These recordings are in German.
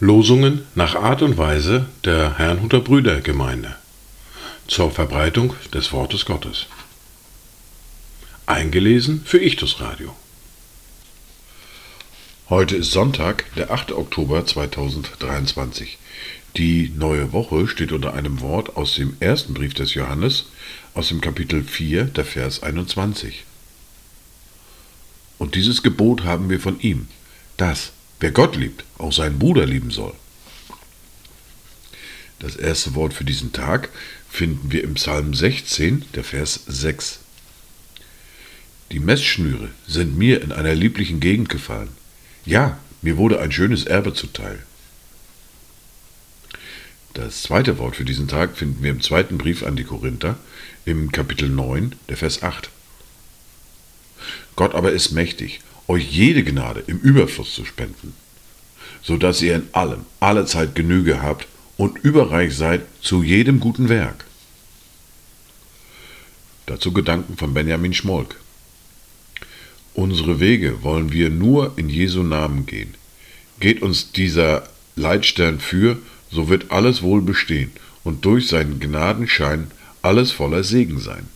Losungen nach Art und Weise der Herrnhuter Brüdergemeinde zur Verbreitung des Wortes Gottes. Eingelesen für Ichtus Radio. Heute ist Sonntag, der 8. Oktober 2023. Die neue Woche steht unter einem Wort aus dem ersten Brief des Johannes, aus dem Kapitel 4, der Vers 21. Und dieses Gebot haben wir von ihm, dass, wer Gott liebt, auch seinen Bruder lieben soll. Das erste Wort für diesen Tag finden wir im Psalm 16, der Vers 6. Die Messschnüre sind mir in einer lieblichen Gegend gefallen. Ja, mir wurde ein schönes Erbe zuteil. Das zweite Wort für diesen Tag finden wir im zweiten Brief an die Korinther im Kapitel 9, der Vers 8. Gott aber ist mächtig, euch jede Gnade im Überfluss zu spenden, so dass ihr in allem, alle Zeit Genüge habt und überreich seid zu jedem guten Werk. Dazu Gedanken von Benjamin Schmolk. Unsere Wege wollen wir nur in Jesu Namen gehen. Geht uns dieser Leitstern für, so wird alles wohl bestehen und durch seinen Gnadenschein alles voller Segen sein.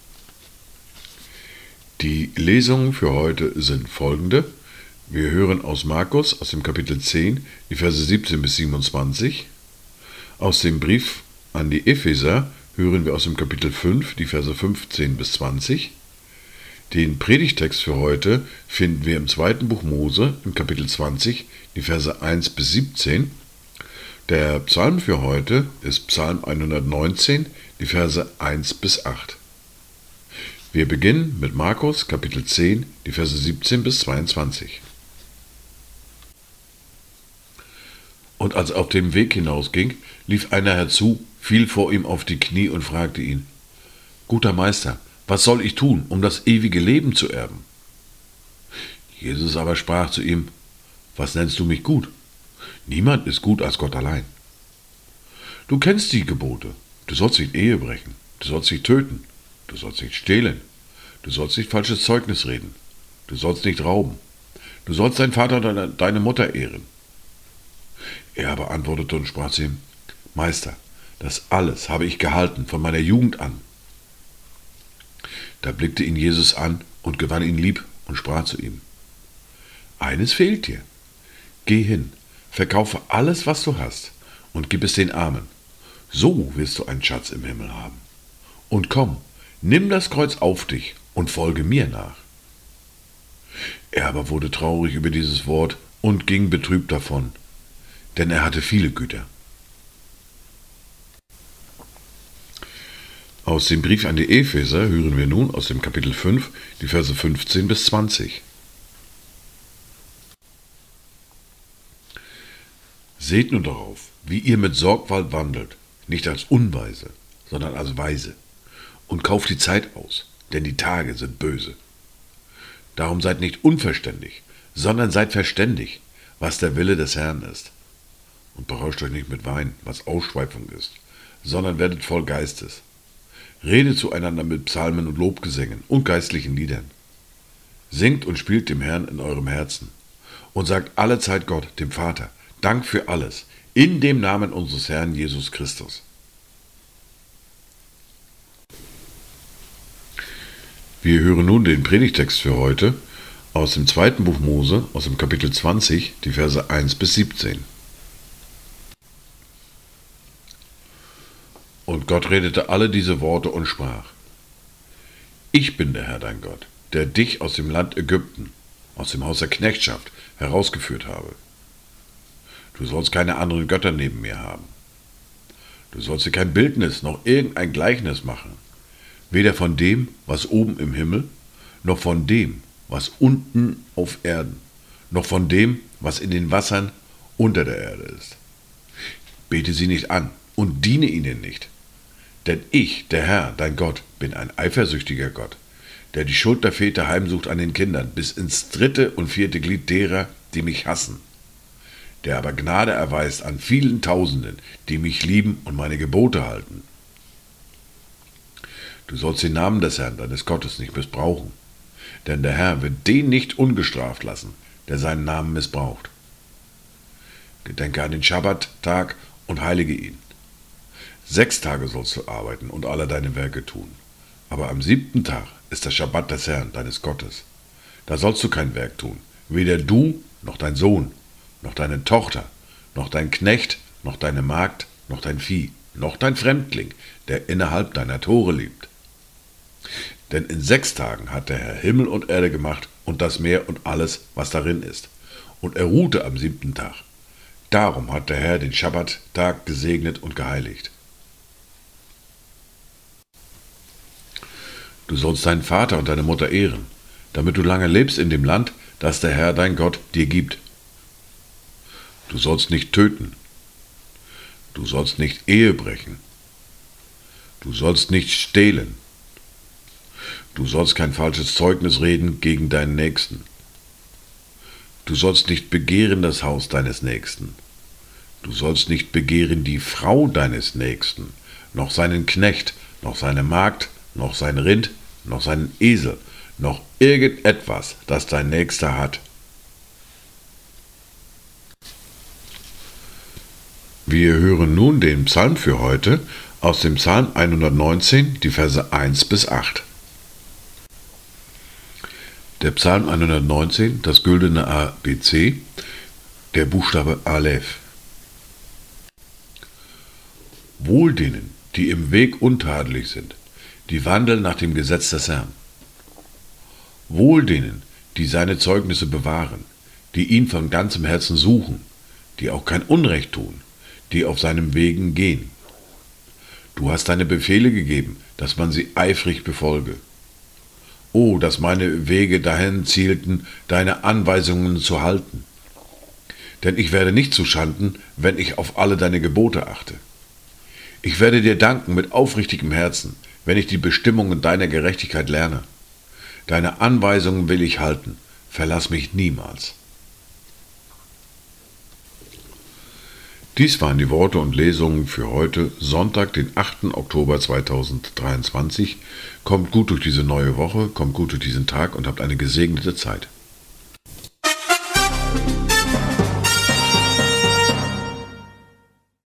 Die Lesungen für heute sind folgende. Wir hören aus Markus aus dem Kapitel 10 die Verse 17 bis 27. Aus dem Brief an die Epheser hören wir aus dem Kapitel 5 die Verse 15 bis 20. Den Predigtext für heute finden wir im zweiten Buch Mose im Kapitel 20 die Verse 1 bis 17. Der Psalm für heute ist Psalm 119 die Verse 1 bis 8. Wir beginnen mit Markus Kapitel 10, die Verse 17 bis 22. Und als er auf dem Weg hinausging, lief einer herzu, fiel vor ihm auf die Knie und fragte ihn, Guter Meister, was soll ich tun, um das ewige Leben zu erben? Jesus aber sprach zu ihm, Was nennst du mich gut? Niemand ist gut als Gott allein. Du kennst die Gebote. Du sollst nicht Ehe brechen. Du sollst nicht töten. Du sollst nicht stehlen. Du sollst nicht falsches Zeugnis reden. Du sollst nicht rauben. Du sollst deinen Vater und deine Mutter ehren. Er aber antwortete und sprach zu ihm, Meister, das alles habe ich gehalten von meiner Jugend an. Da blickte ihn Jesus an und gewann ihn lieb und sprach zu ihm, Eines fehlt dir. Geh hin, verkaufe alles, was du hast, und gib es den Armen. So wirst du einen Schatz im Himmel haben. Und komm, nimm das Kreuz auf dich und folge mir nach. Er aber wurde traurig über dieses Wort und ging betrübt davon, denn er hatte viele Güter. Aus dem Brief an die Epheser hören wir nun aus dem Kapitel 5 die Verse 15 bis 20. Seht nun darauf, wie ihr mit Sorgfalt wandelt, nicht als Unweise, sondern als Weise, und kauft die Zeit aus, denn die Tage sind böse. Darum seid nicht unverständig, sondern seid verständig, was der Wille des Herrn ist. Und berauscht euch nicht mit Wein, was Ausschweifung ist, sondern werdet voll Geistes. Redet zueinander mit Psalmen und Lobgesängen und geistlichen Liedern. Singt und spielt dem Herrn in eurem Herzen und sagt alle Zeit Gott, dem Vater, Dank für alles, in dem Namen unseres Herrn Jesus Christus. Wir hören nun den Predigtext für heute aus dem zweiten Buch Mose, aus dem Kapitel 20, die Verse 1 bis 17. Und Gott redete alle diese Worte und sprach, Ich bin der Herr dein Gott, der dich aus dem Land Ägypten, aus dem Haus der Knechtschaft herausgeführt habe. Du sollst keine anderen Götter neben mir haben. Du sollst dir kein Bildnis noch irgendein Gleichnis machen weder von dem, was oben im Himmel, noch von dem, was unten auf Erden, noch von dem, was in den Wassern unter der Erde ist. Bete sie nicht an und diene ihnen nicht. Denn ich, der Herr, dein Gott, bin ein eifersüchtiger Gott, der die Schuld der Väter heimsucht an den Kindern, bis ins dritte und vierte Glied derer, die mich hassen, der aber Gnade erweist an vielen Tausenden, die mich lieben und meine Gebote halten. Du sollst den Namen des Herrn, deines Gottes, nicht missbrauchen. denn der Herr wird den nicht ungestraft lassen, der seinen Namen missbraucht. Gedenke an den Schabbattag und heilige ihn. Sechs Tage sollst du arbeiten und alle deine Werke tun. Aber am siebten Tag ist der Schabbat des Herrn, deines Gottes. Da sollst du kein Werk tun, weder du, noch dein Sohn, noch deine Tochter, noch dein Knecht, noch deine Magd, noch dein Vieh, noch dein Fremdling, der innerhalb deiner Tore lebt. Denn in sechs Tagen hat der Herr Himmel und Erde gemacht und das Meer und alles, was darin ist. Und er ruhte am siebten Tag. Darum hat der Herr den Schabbattag gesegnet und geheiligt. Du sollst deinen Vater und deine Mutter ehren, damit du lange lebst in dem Land, das der Herr dein Gott dir gibt. Du sollst nicht töten. Du sollst nicht Ehe brechen. Du sollst nicht stehlen. Du sollst kein falsches Zeugnis reden gegen deinen Nächsten. Du sollst nicht begehren das Haus deines Nächsten. Du sollst nicht begehren die Frau deines Nächsten, noch seinen Knecht, noch seine Magd, noch sein Rind, noch seinen Esel, noch irgendetwas, das dein Nächster hat. Wir hören nun den Psalm für heute aus dem Psalm 119, die Verse 1 bis 8. Der Psalm 119, das güldene ABC, der Buchstabe Aleph. Wohl denen, die im Weg untadelig sind, die wandeln nach dem Gesetz des Herrn. Wohl denen, die seine Zeugnisse bewahren, die ihn von ganzem Herzen suchen, die auch kein Unrecht tun, die auf seinem Wegen gehen. Du hast deine Befehle gegeben, dass man sie eifrig befolge. Oh, dass meine Wege dahin zielten, deine Anweisungen zu halten. Denn ich werde nicht zu Schanden, wenn ich auf alle deine Gebote achte. Ich werde dir danken mit aufrichtigem Herzen, wenn ich die Bestimmungen deiner Gerechtigkeit lerne. Deine Anweisungen will ich halten, verlass mich niemals. Dies waren die Worte und Lesungen für heute, Sonntag, den 8. Oktober 2023. Kommt gut durch diese neue Woche, kommt gut durch diesen Tag und habt eine gesegnete Zeit.